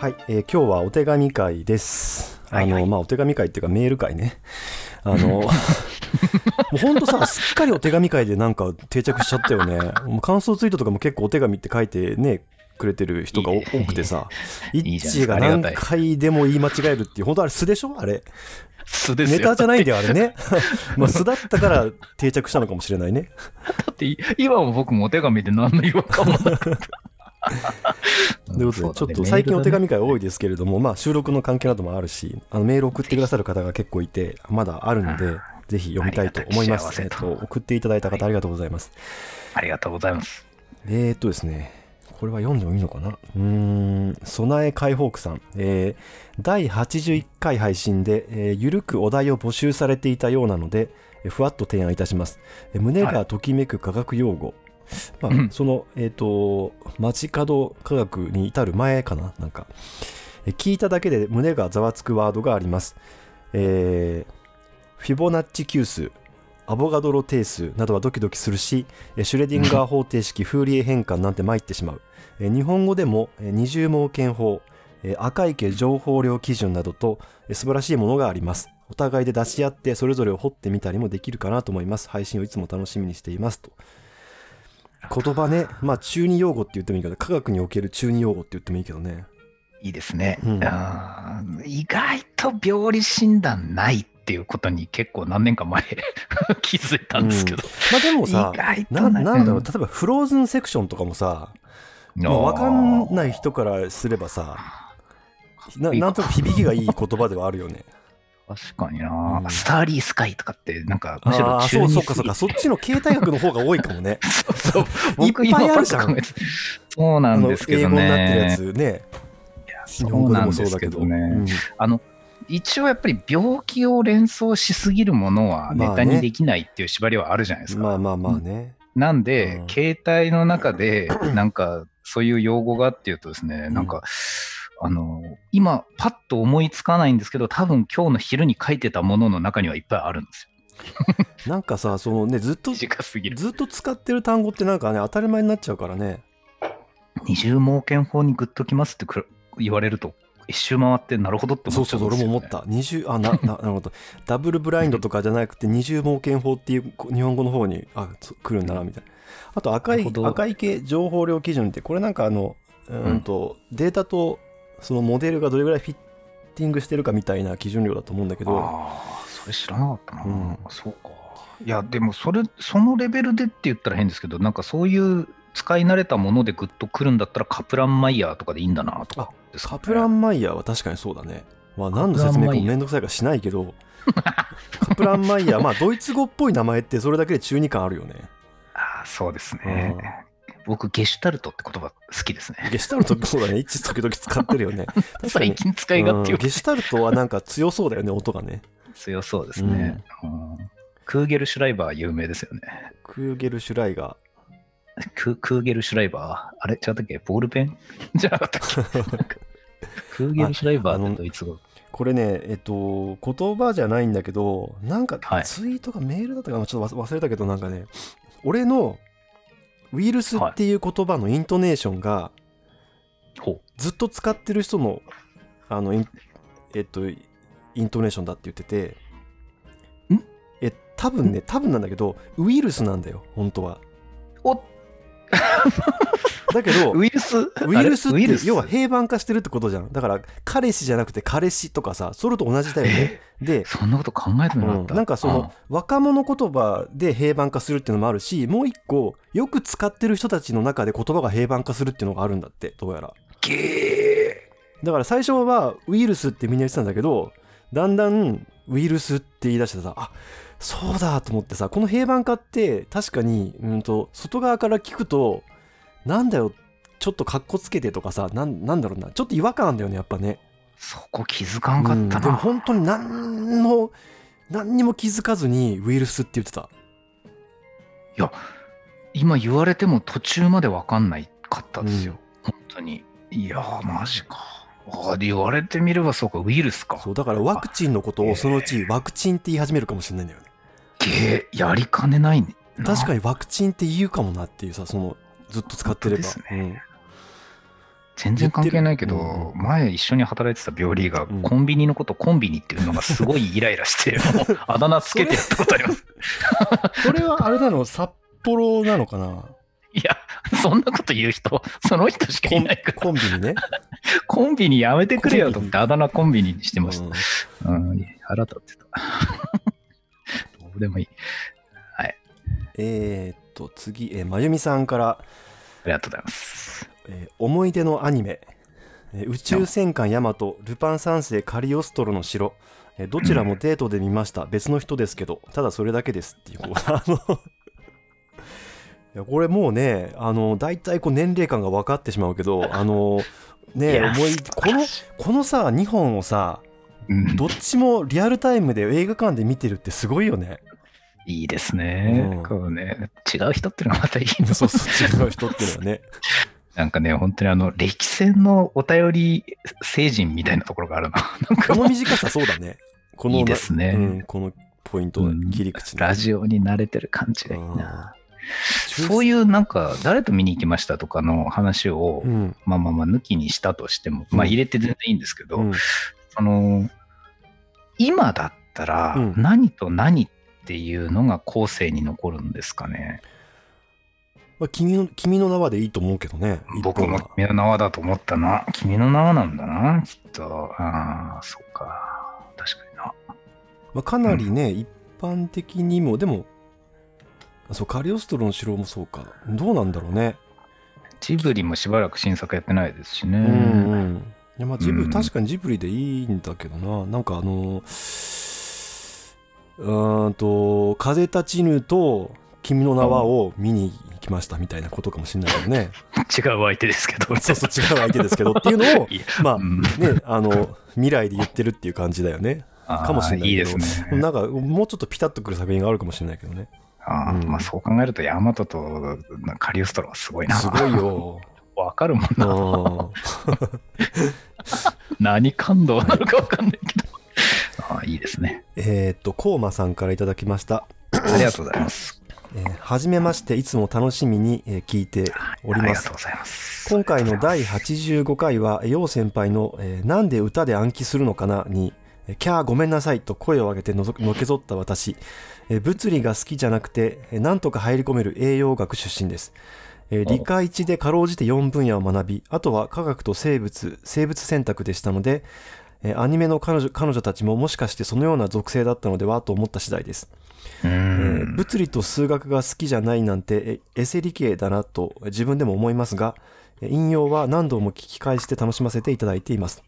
はい、えー今日はお手紙会です。あの、はいはいまあ、お手紙会っていうかメール会ね。あの、もうほんとさ、すっかりお手紙会でなんか定着しちゃったよね。もう感想ツイートとかも結構お手紙って書いてね、くれてる人が多くてさ、いいイッじゃないですかチーが何回でも言い間違えるっていう、本当あれ素でしょあれ。素ですよ。ネタじゃないんだよ、あれね。まあ素だったから定着したのかもしれないね。だって、今も僕もお手紙で何の違和感もなかった。ということで、ちょっと最近お手紙会多いですけれども、まあ収録の関係などもあるし、あのメール送ってくださる方が結構いて、まだあるので、ぜひ読みたいと思います。えと、送っていただいた方ありがとうございます。ありがとうございます。えー、っとですね、これは読んでもいいのかな？うーん、備え解放区さん、えー第81回配信で、えーゆるくお題を募集されていたようなので、えーふわっと提案いたします。えー胸がときめく科学用語。まあ、うんその、えっ、と、街角科学に至る前かななんか、えー聞いただけで胸がざわつくワードがあります。えーフィボナッチ級数、アボガドロ定数などはドキドキするし、えーシュレディンガー方程式、フーリエ変換なんて参ってしまう。えー日本語でも、えー二重盲検法、えー赤池情報量基準などと、えー素晴らしいものがあります。お互いで出し合って、それぞれを掘ってみたりもできるかなと思います。配信をいつも楽しみにしていますと。言葉ね、まあ中二用語って言ってもいいけど、科学における中二用語って言ってもいいけどね。いいですね。うんあー意外と病理診断ないっていうことに結構何年か前 気づいたんですけど。まあでもさななんだろう、例えばフローズンセクションとかもさ、まあ、分かんない人からすればさななんとなく響きがいい言葉ではあるよね。確かにな、うんスターリースカイとかって、なんか、むしろ中二そうそうかそうか、そっちの形態学の方が多いかもね。そう僕 いっぱいあるじゃん今パッと考えてそうなんですけどね。英語になってるやつね。いや日そうなんですそうだけど。ね。うんあの、一応やっぱり病気を連想しすぎるものはネタにできないっていう縛りはあるじゃないですか。まあまあまあね。なんで、うん携帯の中で、なんか、そういう用語がっていうとですね、なんか、あの、今、パッと思いつかないんですけど、多分今日の昼に書いてたものの中にはいっぱいあるんです なんかさ、そのね、ずっと。ずっと使ってる単語ってなんかね、当たり前になっちゃうからね。二重盲検法にグッときますってくら言われると、一周回ってなるほどってそうそうう、思っちゃんですよ、ね。俺も思った。二重、あ、な、な なるほど。ダブルブラインドとかじゃなくて、二重盲検法っていうこ日本語の方に、あ、そ来るんだな、みたいな。あと赤い赤い系情報量基準って、これなんかあの、うーんと、データとそのモデルがどれぐらいフィッティングしてるかみたいな基準量だと思うんだけど、ああ、それ知らなかったな。うんそうか。いや、でも、それ、そのレベルでって言ったら変ですけど、なんかそういう使い慣れたものでグッとくるんだったら、カプランマイヤーとかでいいんだなとかね、カプランマイヤーは確かにそうだね。まあ、何の説明かもめんどくさいからしないけど、カプランマイヤー、まあ、ドイツ語っぽい名前ってそれだけで中二感あるよね。ああ、そうですね。僕、ゲシュタルトって言葉好きですね。ゲシュタルトってそうだね。一致時々使ってるよね。確かに。使い勝手ようんゲシュタルトはなんか強そうだよね、音がね。強そうですね、うんクーゲルシュライバーは有名ですよね。クーゲルシュライガククーゲルシュライバー？あれ？違ったっけ？ボールペン？じゃなかったっけ？クーゲルシュライバーってドイツ語。ー。これね、えっと、言葉じゃないんだけど、なんかはいツイートかメールだったかな、ちょっと忘忘れたけど、なんかね、俺のウイルスっていう言葉のイントネーションが、ほずっと使ってる人の、あの、インえっと、イントネーションだって言ってて、ん？え、多分ね、多分なんだけど、ウイルスなんだよ、本当は。うお だけど、ウイルス？ウイルスってあれ？ウイルス？要は平板化してるってことじゃん。だから、彼氏じゃなくて彼氏とかさ、それと同じだよね。で、そんなこと考えてもなかった？うんなんかその若者言葉で平板化するっていうのもあるし、もう一個、よく使ってる人たちの中で言葉が平板化するっていうのがあるんだって、どうやら。ゲだから最初はウイルスってみんな言ってたんだけど、だんだんウイルスって言い出してさ、あそうだと思ってさ、この平板化って確かに、うんと、外側から聞くと、なんだよ、ちょっとカッコつけてとかさ、なんなんだろうな、ちょっと違和感あんだよね、やっぱね。そこ気づかんかったうんでもな。本当に何の、何にも気づかずにウイルスって言ってた。今言われても途中まで分かんないかったですよ。本当に。いやー、マジか。言われてみればそうか、ウイルスか。そう、だからワクチンのことをそのうちワクチンって言い始めるかもしれないんだよね。ゲーやりかねないね。に。確かにワクチンって言うかもなっていうさ、その、ずっと使ってれば。ですね全然関係ないけど、る前一緒に働いてた病理がうんコンビニのことコンビニっていうのがすごいイライラして、もうあだ名つけてやったことあります。それはあれなの？札幌なのかな？いや、そんなこと言う人、その人しかいないから、コンビニね。コンビニやめてくれよと思ってあだ名コンビニにしてましうんた。うん、腹立ってた。どうでもいい。えーっと、次、えーまゆみさんから、ありがとうございます。えー思い出のアニメ、えー宇宙戦艦ヤマト、ルパン三世カリオストロの城、えーどちらもデートで見ました。別の人ですけど、ただそれだけですっていう、こうあの いやこれもうね、あの、大体こう年齢感が分かってしまうけど、あの、ね思い、この、このさ、2本をさ、うんどっちもリアルタイムで映画館で見てるってすごいよね。いいですね。うんこうね、違う人っていうのがまたいいの。そうそう、違う人っていうのはね。なんかね、本当にあの、歴戦のお便り成人みたいなところがあるな。この短さそうだね。このいいですねうん、このポイント、うん切り口ねラジオに慣れてる感じがいいな。うんそういうなんか、誰と見に行きましたとかの話を、うん。まあまあまあ抜きにしたとしても、まあうん入れて全然いいんですけど、うんあの、今だったらうん何と何っていうのが後世に残るんですかね。まあ、君の君の名はでいいと思うけどね。僕も君の名はだと思ったな。君の名はなんだな、きっと。ああ、そっか。確かにな。まあ、かなりね、一般的にも、でも、あそう、カリオストロの城もそうか。どうなんだろうね。ジブリもしばらく新作やってないですしね。うんうん。いや、まあ、ジブリ、うん確かにジブリでいいんだけどな。なんかあの、うーんと、風立ちぬと君の名はを見に行きましたみたいなことかもしれないけどね。違う相手ですけど。そうそう、違う相手ですけどっていうのを、まあうんね、あの、未来で言ってるっていう感じだよね。かもしれないけどいいですね。なんか、もうちょっとピタッとくる作品があるかもしれないけどね。あーうんまあそう考えると、ヤマトとカリオストロはすごいな。すごい。よ。わかるもんうな。ん 何感動なのかわかんないけど。あーいいですね。えーっと、コーマさんからいただきました。ありがとうございます。えーはじめまして、いつも楽しみに、えー聞いておりますありがとう。ございます。今回の第85回は、陽先輩の、えーなんで歌で暗記するのかなに、えーキャーごめんなさいと声を上げてのけぞった私、えー物理が好きじゃなくて、えーなんとか入り込める栄養学出身です。えー理科1でかろうじて4分野を学び、あとは科学と生物、生物選択でしたので、えーアニメの彼女彼女たちももしかしてそのような属性だったのではと思った次第です。うえーん。物理と数学が好きじゃないなんてえエセ理系だなと自分でも思いますがえ引用は何度も聞き返して楽しませていただいています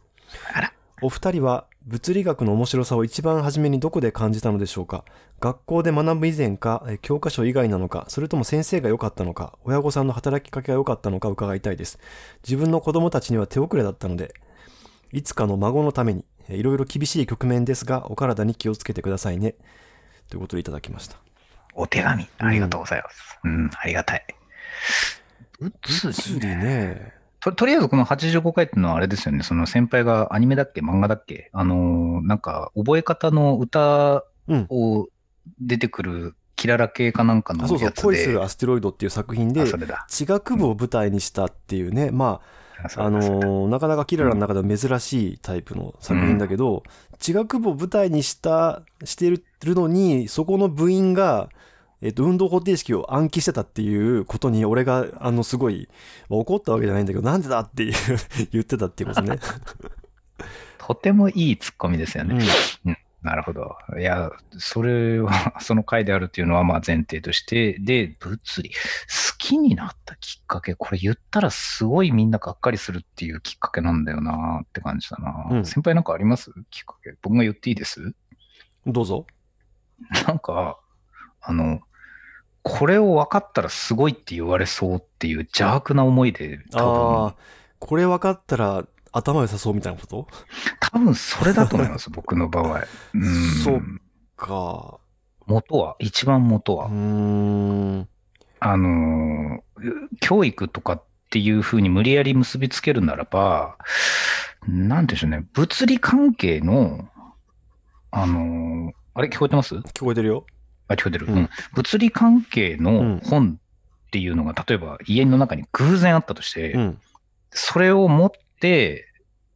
お二人は物理学の面白さを一番初めにどこで感じたのでしょうか？学校で学ぶ以前かえ教科書以外なのかそれとも先生が良かったのか親御さんの働きかけが良かったのか伺いたいです自分の子供たちには手遅れだったのでいつかの孫のためにえいろいろ厳しい局面ですがお体に気をつけてくださいねということでいただきましたお手紙、ありがとうございます。うん、ありがたい。物物理ね。ととりあえずこの85回っていうのはあれですよね、その先輩がアニメだっけ、漫画だっけ、あのーなんか覚え方の歌うん。を出てくるキララ系かなんかのあそうそう、恋するアステロイドっていう作品で。地学部を舞台にしたっていうね、まあ、あのなかなかキララの中では珍しいタイプの作品だけど、地学部を舞台にした、してるのに、そこの部員が、えっと、運動方程式を暗記してたっていうことに、俺が、あの、すごい、まあ怒ったわけじゃないんだけど、なんでだって 言ってたっていうことね。とてもいいツッコミですようね。ん。なるほど。いや、それは、その回であるっていうのはまあ前提として、で、物理、好きになったきっかけ、これ言ったらすごいみんながっかりするっていうきっかけなんだよなって感じだな。うん先輩なんかあります？きっかけ。僕が言っていいです？どうぞ。なんか、あの、これを分かったらすごいって言われそうっていう邪悪な思いで、ああ、これ分かったら頭良さそうみたいなこと？多分それだと思います、僕の場合。うんそうか。元は、一番元はうー。ん。あのー、教育とかっていうふうに無理やり結びつけるならば、なんでしょうね、物理関係の、あのーあれ聞こえてます？聞こえてるよ。あ、聞こえてる。うんうん物理関係うんの本っていうのが、例えば家の中に偶然あったとして、うん。それを持って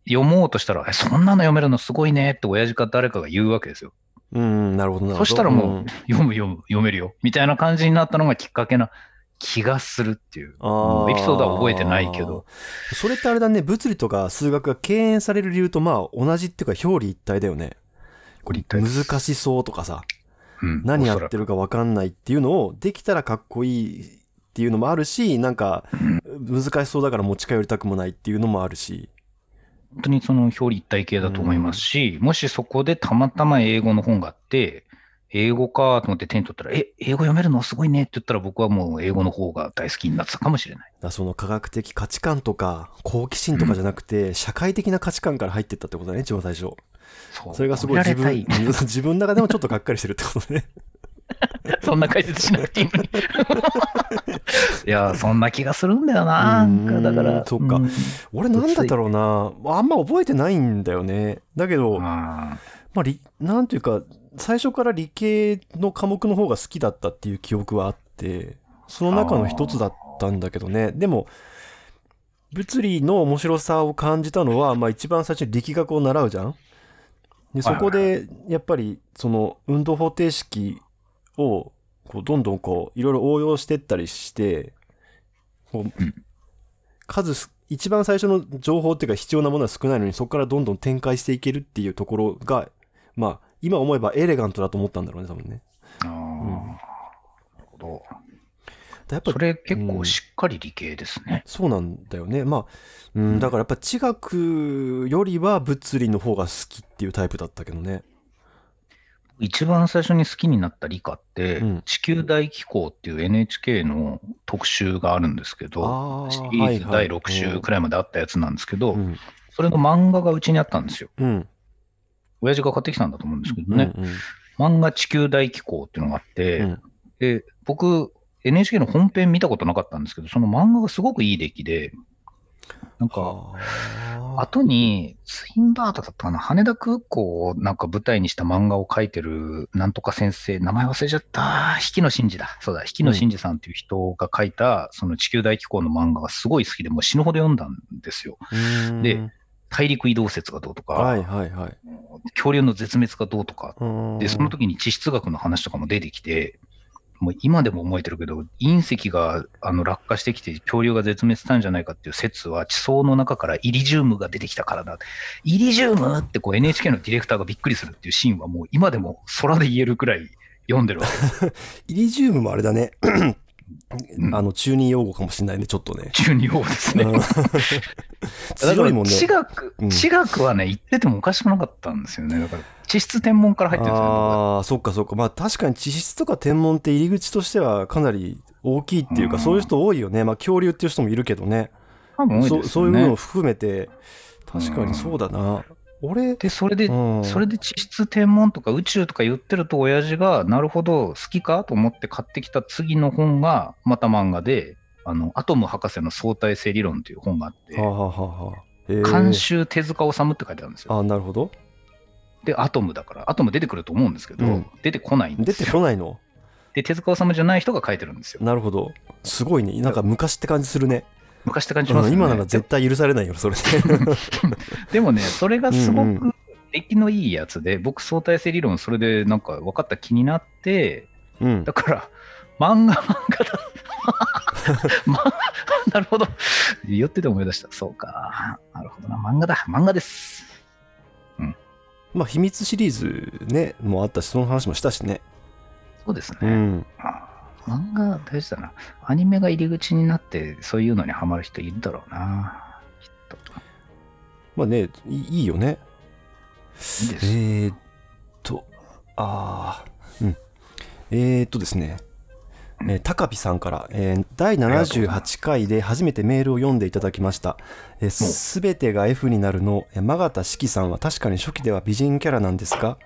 読もうとしたら、え、そんなの読めるのすごいねって親父か誰かが言うわけですよ。うん、なるほどなるほど。そしたらもう、ん読む読む、読めるよ。みたいな感じになったのがきっかけな気がするっていう。あーエピソードは覚えてないけど。それってあれだね、物理とか数学が敬遠される理由とまあ同じっていうか表裏一体だよね。これ一体難しそうとかさ、うん何やってるか分かんないっていうのをできたらかっこいいっていうのもあるし、なんか難しそうだから持ち帰りたくもないっていうのもあるし。く本当にその表裏一体系だと思いますし、もしそこでたまたま英語の本があって、英語かと思って手に取ったら、え、英語読めるのすごいねって言ったら僕はもう英語の方が大好きになってたかもしれない。だその科学的価値観とか好奇心とかじゃなくて、社会的な価値観から入ってったってことだね、一番最初。そうそれがすごい自分、自分の中でもちょっとがっかりしてるってことね。そんな解説しなくていいのに。いや、そんな気がするんだよな。だから。そっかうん俺なんだったろうな。あんま覚えてないんだよね。だけど、あまあ、理なんていうか、最初から理系の科目の方が好きだったっていう記憶はあって、その中の一つだったんだけどね。でも、物理の面白さを感じたのは、まあ一番最初に力学を習うじゃんで、そこで、やっぱり、その、運動方程式を、こう、どんどんこう、いろいろ応用してったりして、こううん数す、一番最初の情報っていうか必要なものは少ないのに、そこからどんどん展開していけるっていうところが、まあ、今思えばエレガントだと思ったんだろうね、多分ね。あー。なるほど。やっぱそれ結構しっかり理系ですね。そうなんだよね。まあ、うん、だからやっぱ地学よりは物理の方が好きっていうタイプだったけどね。一番最初に好きになった理科って、うん地球大気候っていう NHK の特集があるんですけど、シリーズ第6週くらいまであったやつなんですけど、うん。それの漫画がうちにあったんですよ。うん。親父が買ってきたんだと思うんですけどうん。ね。漫画地球大気候っていうのがあって、うんで、僕、NHK の本編見たことなかったんですけど、その漫画がすごくいい出来で、なんか、はあ。後に、ツインバートだったかな、羽田空港をなんか舞台にした漫画を描いてる、なんとか先生、名前忘れちゃった、引野真司だ。そうだ、引野真司さんっていう人が書いた、その地球大気候の漫画がすごい好きで、もう死ぬほど読んだんですよ。うん。で大陸移動説がどうとか、はいはいはい。恐竜の絶滅がどうとか、うん。で、その時に地質学の話とかも出てきて、もう今でも覚えてるけど、隕石があの落下してきて恐竜が絶滅したんじゃないかっていう説は地層の中からイリジウムが出てきたからだ。イリジウムってこう NHK のディレクターがびっくりするっていうシーンはもう今でも空で言えるくらい読んでるわけです。イリジウムもあれだね。うんあの、中二用語かもしれないね、ちょっとね。中二王ですね。強いもんね。ら地学、うん地学はね、言っててもおかしくなかったんですよね。だから地質天文から入ってるんですよね。ああ、そっかそっか。まあ確かに地質とか天文って入り口としてはかなり大きいっていうか、うんそういう人多いよね。まあ恐竜っていう人もいるけどね。多分多いそですよねそういうのを含めて、確かにそうだな。俺、で、それでうんそれで地質天文とか宇宙とか言ってると親父がなるほど好きかと思って買ってきた次の本がまた漫画であのアトム博士の相対性理論という本があってはあ、は監修手塚治虫って書いてあるんですよ。あなるほど。で、アトムだから、アトム出てくると思うんですけど、うん出てこないんで出て。こないの？で、手塚治虫じゃない人が書いてるんですよ。なるほど。すごいね。なんか昔って感じするね。昔って感じしますよね。うん今なら絶対許されないよ、それで。でもね、それがすごうんうく出来のいいやつで、僕相対性理論それでなんか分かった気になって、うんだ。から、漫画漫画だ。ま、なるほど。言ってて思い出した。そうか。なるほどな。漫画だ。漫画です。まあ、秘密シリーズね、もあったし、その話もしたしね。そうですね。うん。あ漫画大事だな。アニメが入り口になって、そういうのにハマる人いるだろうな。きっと。まあね、いいいいよね。いいです。えー、っと、ああ、うん。えー、っとですね、えー高ピさんから、えー第がとうございま78回で初めてメールを読んでいただきました。すべてが F になるの、えー真形四季さんは確かに初期では美人キャラなんですが、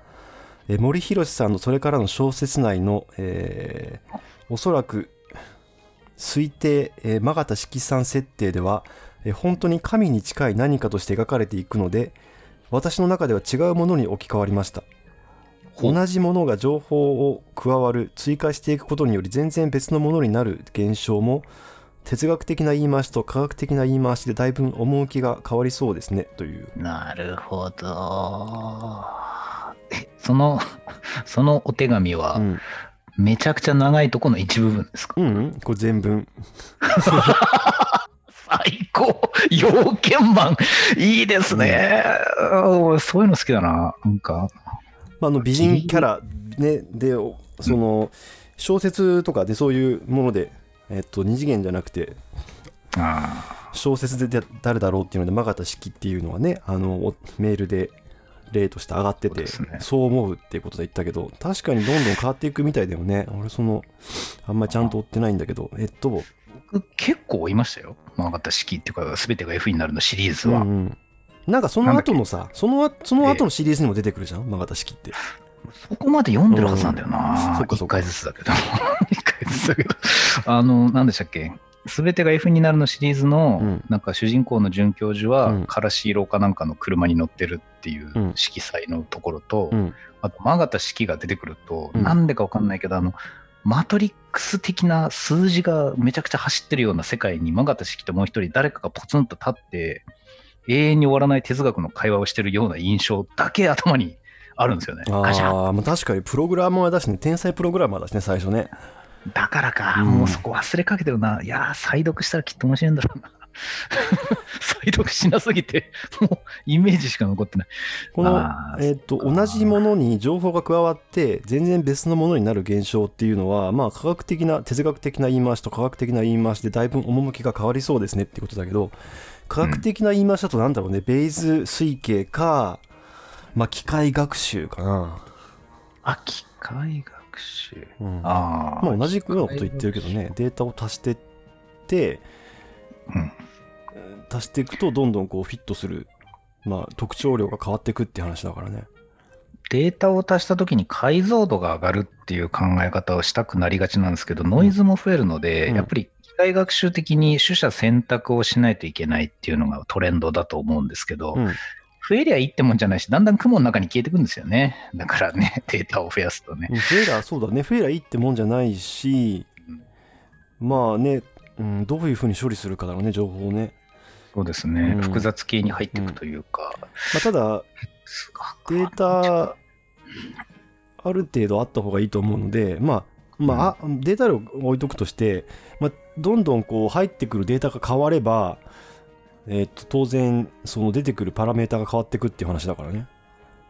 えー森博さんのそれからの小説内の、えーおそらく推定、えー真形四季さん設定では、えー本当に神に近い何かとして描かれていくので、私の中では違うものに置き換わりました。同じものが情報を加わる追加していくことにより全然別のものになる現象も哲学的な言い回しと科学的な言い回しでだいぶ趣が変わりそうですねというなるほど。え、その、そのお手紙はう、ん、めちゃくちゃ長いとこの一部分ですか、うんうん、これ全文。最高。要件マンいいですね、俺そういうの好きだな。なんか、まあ、あの美人キャラ、ね、でその小説とかでそういうもので、えっと、二次元じゃなくてあ小説で誰だろうっていうので曲方式っていうのはねあのおメールで例として上がっててそうね。思うっていうことで言ったけど確かにどんどん変わっていくみたいだよね。俺そのあんまりちゃんと追ってないんだけどえっとー僕結構いましたよ。曲がった式っていうか、すべてが F になるのシリーズは。うんうん。なんかその後のさそのその後のシリーズにも出てくるじゃん曲方式って。そこまで読んでるはずなんだようん。そっかそっか。回ずつだけど。一回ずつだけど。あの、なんでしたっけ？すべてが F になるのシリーズの、うん。なんか主人公の准教授は、うん。からし色かなんかの車に乗ってるっていううん。色彩のところと、うん。あと、曲がった式が出てくると、うん。なんでかわかんないけど、あの、マトリックス的な数字がめちゃくちゃ走ってるような世界に曲がった式ともう一人誰かがポツンと立って永遠に終わらない哲学の会話をしてるような印象だけ頭にあるんですよね。あ確かにプログラマーだしね天才プログラマーだしね最初ねだからか、うんもうそこ忘れかけてるな。いやー、再読したらきっと面白いんだろうな。再読しなすぎて、もうイメージしか残ってない。このえっと同じものに情報が加わって全然別のものになる現象っていうのはまあ科学的な哲学的な言い回しと科学的な言い回しでだいぶ趣が変わりそうですねっていうことだけど科学的な言い回しだとなんだろうね、ベイズ推計かまあ機械学習かな、あ、機械学習。うん。ああ。まあ、同じようなこと言ってるけどね。データを足してってうん。足していくとどんどんこうフィットする、まあ、特徴量が変わっていくって話だからね。データを足したときに解像度が上がるっていう考え方をしたくなりがちなんですけど、ノイズも増えるので、うん。やっぱり機械学習的に取捨選択をしないといけないっていうのがトレンドだと思うんですけど、うん増えりゃいいってもんじゃないし、だんだん雲の中に消えてくんですよね。だからね、データを増やすとね。うん増えりゃそうだね。増えりゃいいってもんじゃないしまあね、うん、どういうふうに処理するかだろうね情報をね、そうですね、うん。複雑系に入っていくというか、まあ、ただデはータある程度あった方がいいと思うのでまあまあ、あデータ量置いとくとして、まあ、どんどんこう入ってくるデータが変われば、えー、と当然その出てくるパラメータが変わってくっていう話だからね。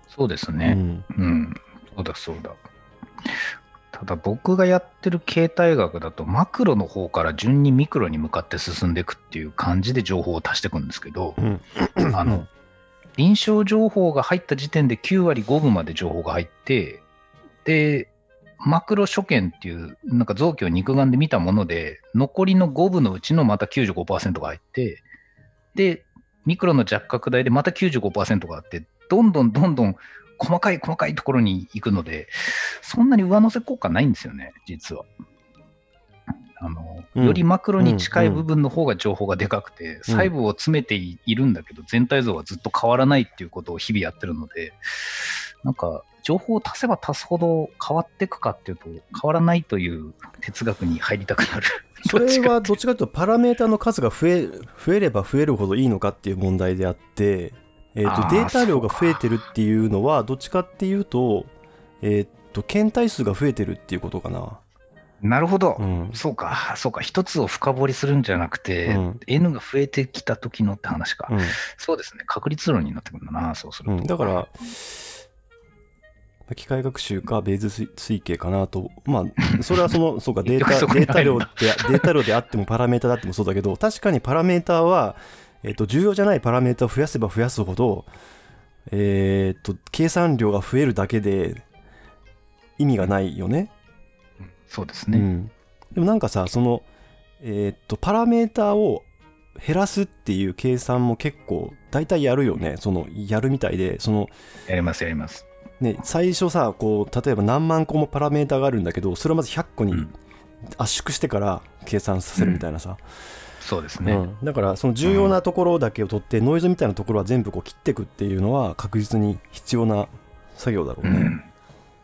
そうですね。うんうん、そうだそうだ。ただ僕がやってる形態学だとマクロの方から順にミクロに向かって進んでいくっていう感じで情報を足していくんですけど、うんあの、臨床情報が入った時点で9割5分まで情報が入って、で、マクロ所見っていう、なんか臓器を肉眼で見たもので、残りの5分のうちのまた95%が入って、で、ミクロの弱拡大でまた95%があって、どんどんどんどん細かい細かいところに行くので、そんなに上乗せ効果ないんですよね、実は。あのうん。よりマクロに近い部分の方が情報がでかくて、細部を詰めているんだけど、全体像はずっと変わらないっていうことを日々やってるので、なんか、情報を足せば足すほど変わっていくかっていうと、変わらないという哲学に入りたくなる。それはどっちかというとパラメータの数が増え増えれば増えるほどいいのかっていう問題であって、えー、とデータ量が増えてるっていうのはどっちかっていうと,、えー、と検体数が増えてるっていうことかな。なるほど。うんそうか、そうか。一つを深掘りするんじゃなくて、うん N が増えてきた時のって話か。うんそうですね。確率論になってくるんだな、そうすると。うん、だから機械学習かベイズ推計かなとまあ それはそのそうかデータデータ量入でデータ量であってもパラメータであってもそうだけど確かにパラメータは、えー、と重要じゃないパラメータを増やせば増やすほど、えー、と計算量が増えるだけで意味がないよね。そうですね。うん、でもなんかさその、えー、とパラメータを減らすっていう計算も結構大体やるよねそのやるみたいでそのやります、やります。ね、最初さこう例えば何万個もパラメータがあるんだけどそれをまず100個にうん圧縮してから計算させるみたいなさ、そうですね。うんだからその重要なところだけを取って、ノイズみたいなところは全部こう切っていくっていうのは確実に必要な作業だろうね。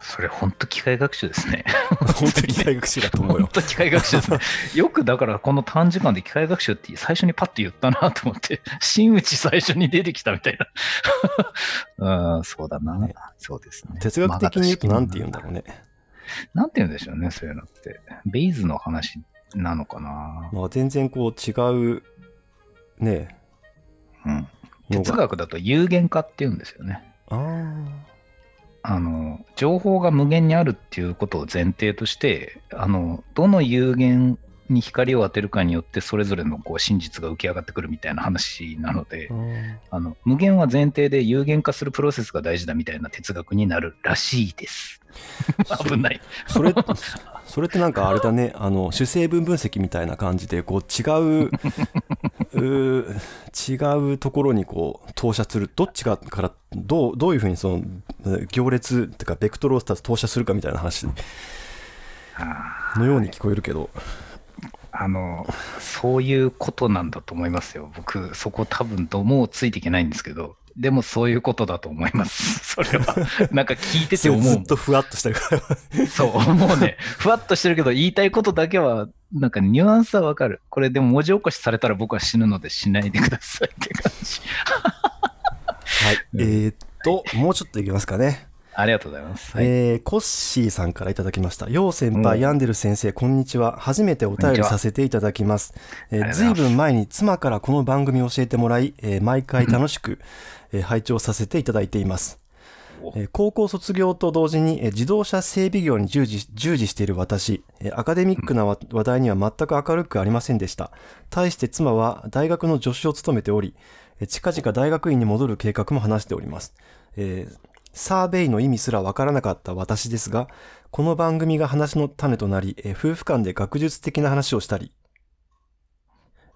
うんそれ本当機械学習ですね。本当に機械学習だと思う本よ。当機械学習ですね。よくだからこの短時間で機械学習って最初にパッと言ったなと思って、真打ち最初に出てきたみたいな。うん、そうだな。ねそうですね。哲学的に言うと何て言うんだろうね。なんて言うんでしょうね、そういうのって。ベイズの話なのかな。まあ、全然こう違う、ねうん。哲学だと有限化って言うんですよね。ああ。あの、情報が無限にあるっていうことを前提として、あの、どの有限に光を当てるかによって、それぞれのこう真実が浮き上がってくるみたいな話なので、あの無限は前提で有限化するプロセスが大事だみたいな哲学になるらしいです。危ない。それ、それってなんかあれだね、あの、主成分分析みたいな感じで、こう違う、違うところにこう投射する、どっちがから、どう、どういうふうにその、行列っていうか、ベクトルを投射するかみたいな話のように聞こえるけど、あの、そういうことなんだと思いますよ。僕、そこ多分どうもついていけないんですけど、でもそういうことだと思います。それは。なんか聞いてて思う ずっとふわっとしたから、そう、もうね、ふわっとしてるけど、言いたいことだけは、なんかニュアンスはわかる。これでも文字起こしされたら僕は死ぬのでしないでくださいって感じ。はい。えーっと、もうちょっといきますかね。ありがとうございます。はいえーコッシーさんからいただきました。よう先輩、うんヤンデル先生、こんにちは。初めてお便りさせていただきます。えーずいぶん前に妻からこの番組を教えてもらい、えー毎回楽しく、えー拝聴させていただいています。高校卒業と同時に、えー自動車整備業に従事従事している私、えーアカデミックなわ話題には全く明るくありませんでした。対して妻は大学の助手を務めており、えー近々大学院に戻る計画も話しております。えーサーベイの意味すらわからなかった私ですが、この番組が話の種となり、えー夫婦間で学術的な話をしたり、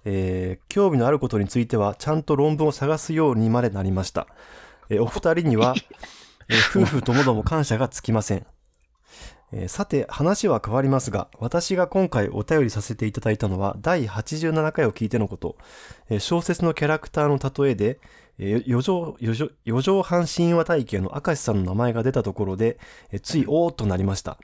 えー興味のあることについてはちゃんと論文を探すようにまでなりました。えーお二人には、えー夫婦ともども感謝がつきません。えーさて、話は変わりますが、私が今回お便りさせていただいたのは、第87回を聞いてのこと。えー小説のキャラクターの例えで、えー四条、四条、四条半神話体系の明石さんの名前が出たところで、えついおーっとなりました。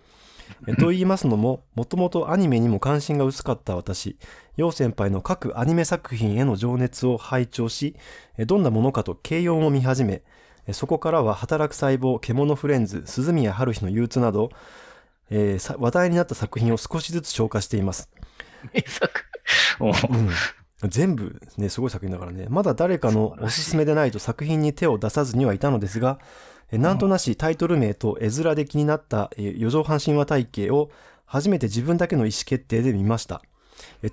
えーと言いますのも、もともとアニメにも関心が薄かった私、陽先輩の各アニメ作品への情熱を拝聴し、えーどんなものかと軽音を見始め、えーそこからは働く細胞、獣フレンズ、鈴宮春日の憂鬱など、えーさ話題になった作品を少しずつ消化しています。名作？おうん、全部ね、すごい作品だからね。まだ誰かのおすすめでないと作品に手を出さずにはいたのですが、えなんとなしタイトル名と絵面で気になった四畳半神話体系を初めて自分だけの意思決定で見ました。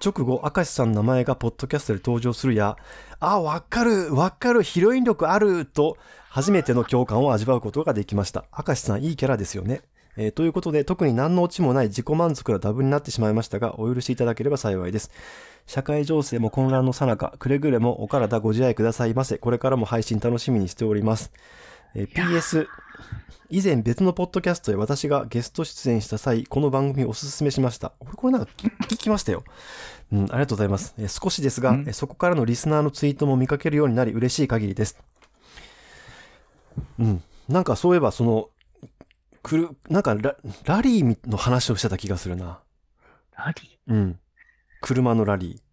直後、明石さんの名前がポッドキャストで登場するや、あ、わかる、わかる、ヒロイン力ある、と、初めての共感を味わうことができました。明石さん、いいキャラですよね。えーということで、特に何のオチもない自己満足なダブになってしまいましたが、お許しいただければ幸いです。社会情勢も混乱の最中、くれぐれもお体ご自愛くださいませ。これからも配信楽しみにしております。えー PS、以前別のポッドキャストで私がゲスト出演した際、この番組をおすすめしました。これこれなんか聞聞きましたよ。うん、ありがとうございます。えー少しですが、うんえーそこからのリスナーのツイートも見かけるようになり嬉しい限りです。うん。なんかそういえばその、くる、なんかララリーの話をしてた気がするな。何うん。車のラリー。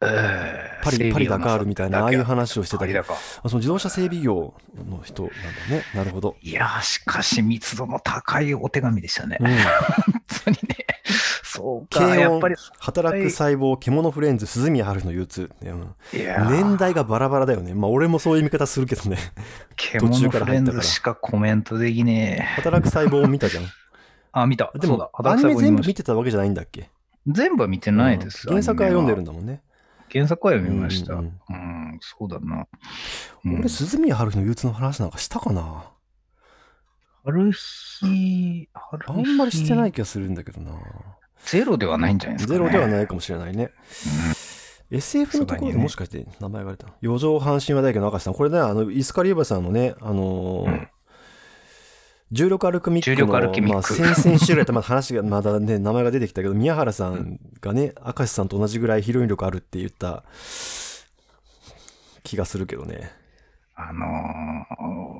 えーパリ、パリダカールみたいな、ああいう話をしてたけど、パリダカーあその自動車整備業の人なんだね。なるほど。いやー、しかし密度の高いお手紙でしたね。うん。本当にね。そうか、やっぱり。働く細胞、獣フレンズ、鈴宮春日の憂鬱。年代がバラバラだよね。まあ俺もそういう見方するけどね。途中から入ったかしかコメントできねえ。働く細胞を見たじゃん。あ、見た。でそうだも、アニメ全部見ててたわけじゃないんだっけ？全部は見てないです。うん原作は読んでるんだ。だもんね。原作は読みました。ううんん、そうだな。うん俺、鈴宮春日の憂鬱の話なんかしたかな？春日、春日。あんまりしてない気がするんだけどな。ゼロではないんじゃないですか、ね。ゼロではい。ないかもしれないね。SF のところでもしかして名前が出た。四条半神話大家の明石さん。これね、あの、イスカリエバさんのね、あのーうん重力アルクミックの重力まあ、先々週ぐらいまだ話が、まだね、名前が出てきたけど、宮原さんがね、明石さんと同じぐらいヒロイン力あるって言った気がするけどね。あのー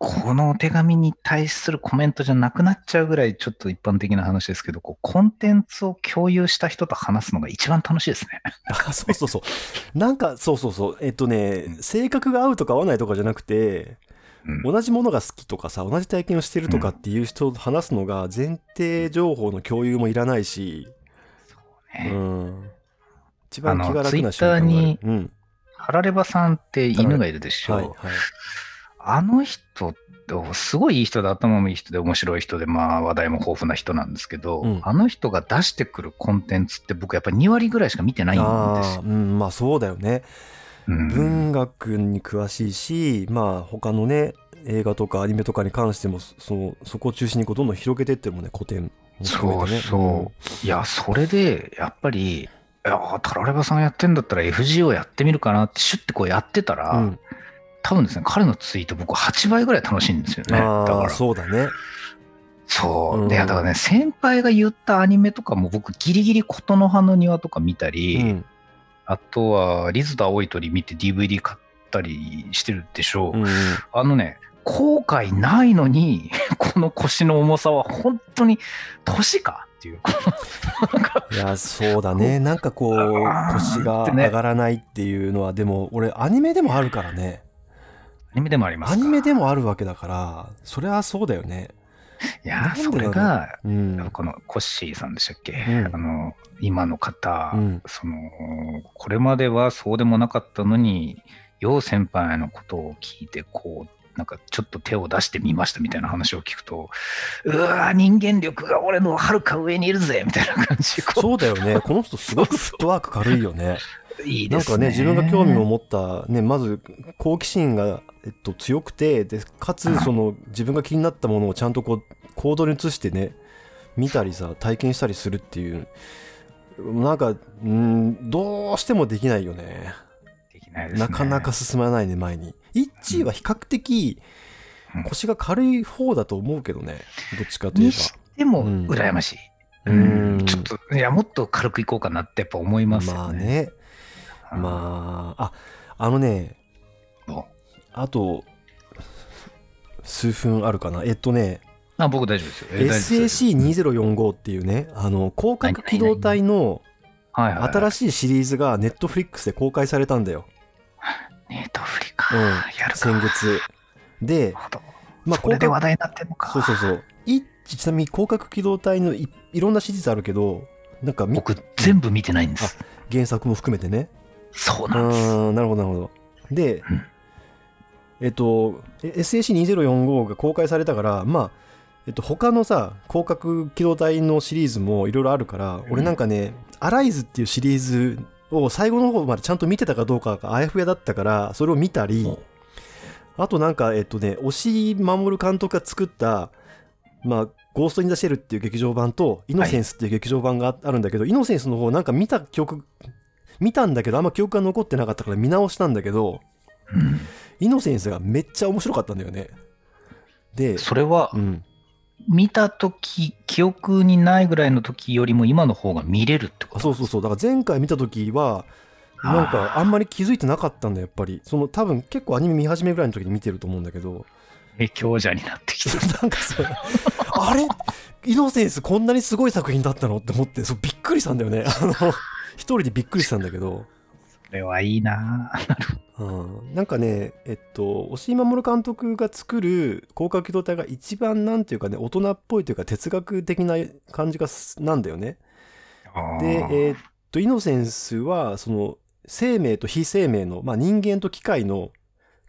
このお手紙に対するコメントじゃなくなっちゃうぐらいちょっと一般的な話ですけど、こうコンテンツを共有した人と話すのが一番楽しいですね。あそうそうそう。なんか、そうそうそう。えっとね、性格が合うとか合わないとかじゃなくて、うん同じものが好きとかさ、同じ体験をしてるとかっていう人と話すのが前提情報の共有もいらないし、うねん。一番気が楽な瞬間にうん。ハラレバさんって犬がいるでしょ。はい、はい。あの人って、すごいいい人で頭もいい人で面白い人で、まあ話題も豊富な人なんですけど、うんあの人が出してくるコンテンツって僕やっぱ2割ぐらいしか見てないんですよ。うん、まあそうだよね。うん文学に詳しいし、まあ他のね、映画とかアニメとかに関しても、そのそこを中心にこうどんどん広げてってもね、古典ね。そうそう。いや、それで、やっぱり、いや、タラレバさんやってんだったら FGO やってみるかなって、シュッてこうやってたら、うん。多分ですね、彼のツイート僕8倍ぐらい楽しいんですよね。だから、そうだね。そう。うんで、だからね、先輩が言ったアニメとかも僕ギリギリ琴の葉の庭とか見たうり、ん。あとはリズと青い鳥見て DVD 買ったりしてるでしょう。うんうんあのね、後悔ないのに、この腰の重さは本当に年かっていう。いや、そうだね。なんかこう、腰が上がらないっていうのは、でも俺、アニメでもあるからね。アニメでもありますかアニメでもあるわけだから、それはそうだよね。いやそれが、うん。このコッシーさんでしたっけ、うんあの今の方、うんそのこれまではそうでもなかったのに楊先輩のことを聞いてこうなんかちょっと手を出してみましたみたいな話を聞くとうわー人間力が俺のはるか上にいるぜみたいな感じそうだよね。この人すごくフットワーク軽いよね。ういいですね。なんかね、自分が興味を持った、ね、まず好奇心が、えっと、強くて、で、かつ、その、自分が気になったものをちゃんとこう、行動に移してね、見たりさ、体験したりするっていう、なんか、うん、どうしてもできないよね。できないですね。なかなか進まないね、前に。イッチーは比較的うん。腰が軽い方だと思うけどね、どっちかといえにしてもうん。羨ましい、ば。うん。ちょっといやもっと軽くいこうかなってやっぱ思いますよね。まあね。うんまあ、あ、あのね、おあと、数分あるかな。えっとね、あ僕大丈夫ですよえ大丈夫ですよ SAC2045 っていうね、あの、広角機動隊の新しいシリーズがネットフリックスで公開されたんだよ。ネートフリか、うんやるか先月。で、まあ、これで話題になってんのか。そうそうそう。いちなみに広角機動隊のいいろんなシリーズあるけど、なんかみ僕、全部見てないんです。原作も含めてね。うそうなんです。なるほど、なるほど。でうん、えっと、え SAC2045 が公開されたから、まあ、えっと、他のさ、広角機動隊のシリーズもいろいろあるから、俺なんかね、アライズっていうシリーズを最後の方までちゃんと見てたかどうかがあやふやだったから、それを見たり、あとなんか、えっとね、押井守監督が作った、まあ、ゴースト・イン・ザ・シェルっていう劇場版と、イノセンスっていう劇場版がああるんだけど、イノセンスの方なんか見た記憶、見たんだけど、あんま記憶が残ってなかったから見直したんだけど、うんイノセンスがめっちゃ面白かったんだよね。で、それはう、ん。見たとき、記憶にないぐらいの時よりも今の方が見れるってこと？あそうそうそう。だから前回見た時は、なんかあんまり気づいてなかったんだよ、やっぱり。その多分結構アニメ見始めぐらいの時に見てると思うんだけど、え強者になってきてる。なんかそう、あれ？イノセンスこんなにすごい作品だったの？って思って、そうびっくりしたんだよね。あの、一人でびっくりしたんだけど、それはいいなぁ うん、なんかね、えっと、押井守監督が作る広角機動隊が一番なんていうかね、大人っぽいというか哲学的な感じがすなんだよね。で、えーっと、イノセンスは、その、生命と非生命の、まあ、人間と機械の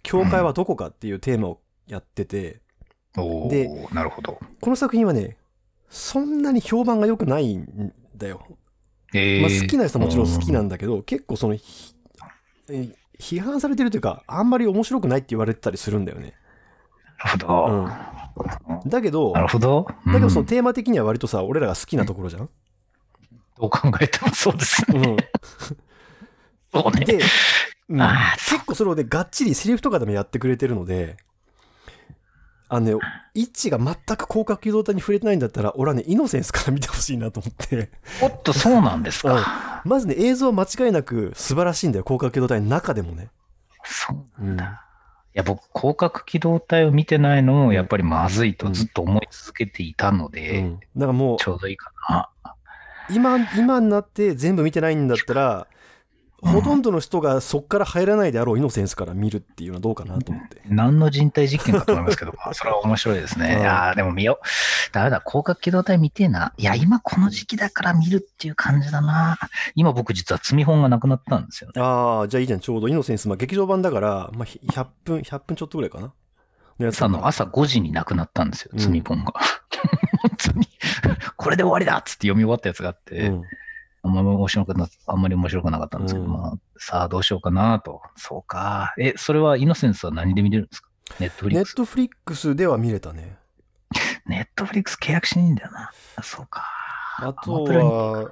境界はどこかっていうテーマをやってて、おーでなるほど。この作品はね、そんなに評判が良くないんだよ。えーまあ、好きな人はもちろん好きなんだけど、結構その、批判されてるというか、あんまり面白くないって言われてたりするんだよね。なるほど。だけど、なるほど。だけどそのうんテーマ的には割とさ、俺らが好きなところじゃん、どう考えてもそうですね。うん、そうね。で、うん結構それをね、がっちりセリフとかでもやってくれてるので、あのね、イッチが全く広角機動隊に触れてないんだったら、俺はね、イノセンスから見てほしいなと思って、おっと、そうなんですか。まずね、映像は間違いなく素晴らしいんだよ、広角機動隊の中でもね。そううんだ。や、僕、広角機動隊を見てないのも、やっぱりまずいとずっと思い続けていたので、うん、だからもうちょうどいいかな。今今になって全部見てないんだったら、うんほとんどの人がそっから入らないであろうイノセンスから見るっていうのはどうかなと思って。何の人体実験かと思いますけど、ま あ、それは面白いですね。うんいやーでも見よう。ダメだ、広角機動隊見てえな。いや、今この時期だから見るっていう感じだな。今僕実は積み本がなくなったんですよね。ああ、じゃあいいじゃん、ちょうどイノセンス、まあ、劇場版だから、まあ、ひ100分、100分ちょっとぐらいかな。のやつ朝の朝5時になくなったんですよ、うん積み本が。本当に、これで終わりだっつって読み終わったやつがあって、うんあんまり面白くな、あんまり面白くなかったんですけど、うんまあ、さあどうしようかなと。そうか。え、それはイノセンスは何で見れるんですか？ネットフリックスネットフリックスでは見れたね。ネットフリックス契約しないんだよな。あそうか。あとは、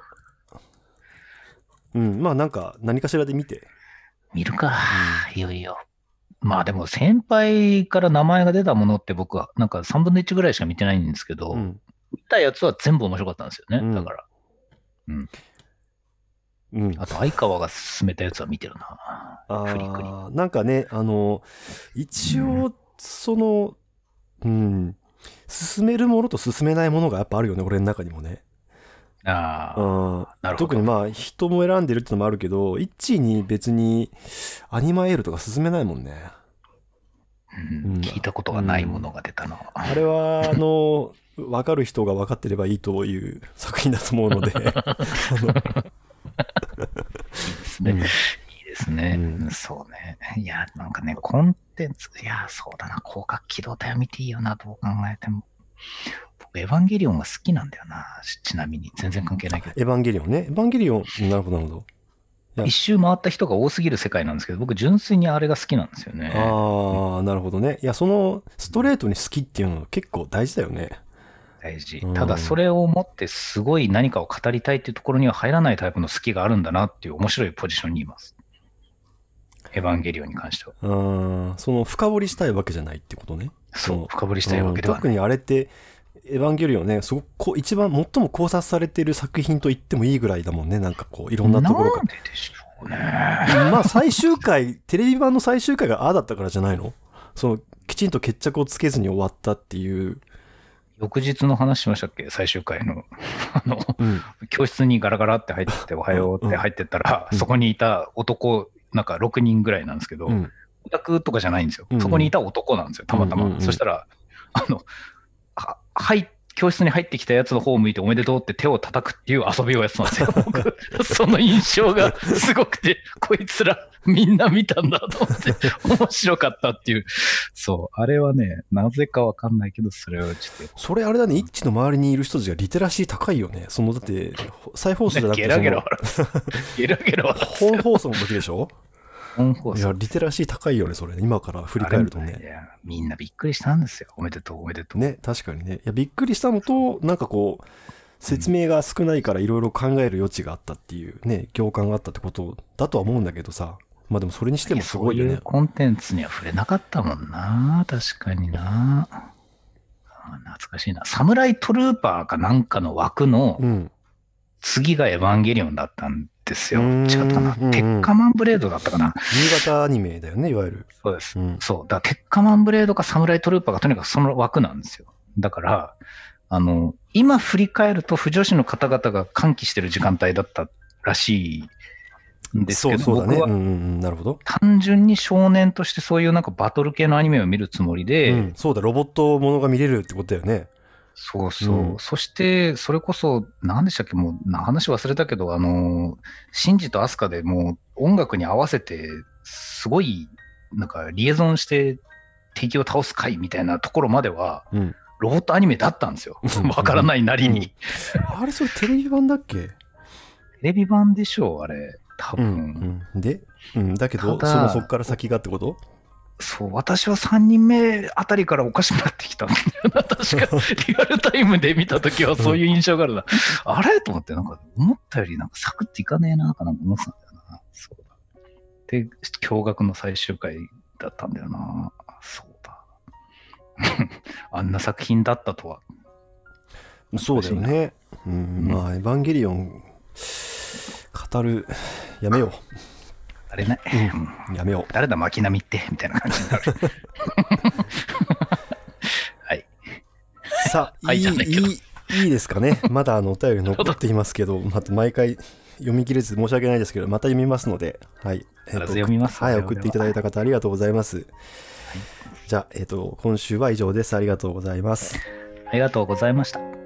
うん、まあなんか何かしらで見て。見るか。いよいよ。まあでも先輩から名前が出たものって僕はなんか3分の1ぐらいしか見てないんですけど、うん。見たやつは全部面白かったんですよね。うんだから。うん。あと相川が勧めたやつは見てるな。あフリックに。ーなんかね、あの、一応、その、うん、進めるものと進めないものがやっぱあるよね、俺の中にもね。ああ、うんなるほど。特にまあ人も選んでるってのもあるけど一位に別にアニマエールとか進めないもんねうんうん聞いたことがないものが出たな。あれはあの分かる人が分かってればいいという作品だと思うので あいいですね。の、うんいいですね、うんそうね。いや、なんかね、コンテンツ、いや、そうだな、広角機動隊を見ていいよな、どう考えても。僕、エヴァンゲリオンが好きなんだよな、ちちなみに。全然関係ないけど。エヴァンゲリオンねエヴァンゲリオンなるほどなるほどや一周回った人が多すぎる世界なんですけど、僕、純粋にあれが好きなんですよね。ああなるほどねいやそのストレートに好きっていうのは結構大事だよね大事うん。ただ、それを持ってすごい何かを語りたいっていうところには入らないタイプの好きがあるんだなっていう面白いポジションにいます。エヴァンゲリオンに関しては。あーその深掘りしたいわけじゃないってことねそう、深掘りしたいわけではない。うん特にあれってエヴァンゲリオンねすごくこう一番最も考察されてる作品と言ってもいいぐらいだもんねなんかこういろんなところかなんででしょうね。らまあ最終回テレビ版の最終回がああだったからじゃないの？そのきちんと決着をつけずに終わったっていう、翌日の話しましたっけ？最終回の。あの、うん、教室にガラガラって入ってって、おはようって入ってったら、うん。そこにいた男、なんか6人ぐらいなんですけど、うん。とかじゃないんですよ。そこにいた男なんですよ、たまたま。うんうんうんそしたら、あの、は、はい、教室に入ってきたやつの方を向いておめでとうって手を叩くっていう遊びをやってたんですよ。僕、その印象がすごくて、こいつら みんな見たんだと思って、面白かったっていう。そう、あれはね、なぜかわかんないけど、それをちょっとそれあれだねイッチの周りにいる人たちがリテラシー高いよねそのだって再放送じゃなくてゲラゲラ笑う。ゲラゲラ笑う。本放送の時でしょ？本放送いやリテラシー高いよねそれ今から振り返るとねいや、みんなびっくりしたんですよ。おめでとう、おめでとう。ね確かにねいやびっくりしたのとなんかこう説明が少ないからいろいろ考える余地があったっていうね共感があったってことだとは思うんだけどさまあでもそれにしてもすごいよねそういうコンテンツには触れなかったもんな。確かにな。あ懐かしいな。サムライトルーパーかなんかの枠のうん次がエヴァンゲリオンだったんですよ。うーん違ったかな。鉄火マンブレードだったかな。夕方アニメだよねいわゆるそうです。うんそう。だから鉄火マンブレードかサムライトルーパーがとにかくその枠なんですよ。だから、あの、今振り返ると不女子の方々が歓喜してる時間帯だったらしいんですけど、そうそうだね。なるほど。単純に少年としてそういうなんかバトル系のアニメを見るつもりで、うん、そうだロボットものが見れるってことだよね。そうそう。うん。そして、それこそ、何でしたっけ、もう、な話忘れたけど、あの、シンジとアスカでもう音楽に合わせて、すごい、なんか、リエゾンして敵を倒す回みたいなところまでは、うん。ロボットアニメだったんですよ。うん。わからないなりに。あれそれテレビ版だっけ？テレビ版でしょう、あれ。多う分。ん、うん、で、うん、だけどそのそっから先がってこと？そう、私は3人目あたりからおかしくなってきたんだよな。確か、リアルタイムで見たときはそういう印象があるな。あれ？と思って、なんか、思ったよりなんかサクッといかねえな、かなんか思ってたんだよな。そうだ。で、驚愕の最終回だったんだよな。そうだ。あんな作品だったとは。そうだよね。うん、まあ、エヴァンゲリオン、語る、やめよあれね、うん、やめよう。誰だ、巻波って、みたいな感じになる。はい。さあ、はいいい、いいい、いいですかね。まだあのお便り残っていますけど、また毎回読み切れず申し訳ないですけど、また読みますので、はい。え必ず読みますはい、送っていただいた方ありがとうございます。じゃあ、えっ、と、今週は以上です。ありがとうございます。ありがとうございました。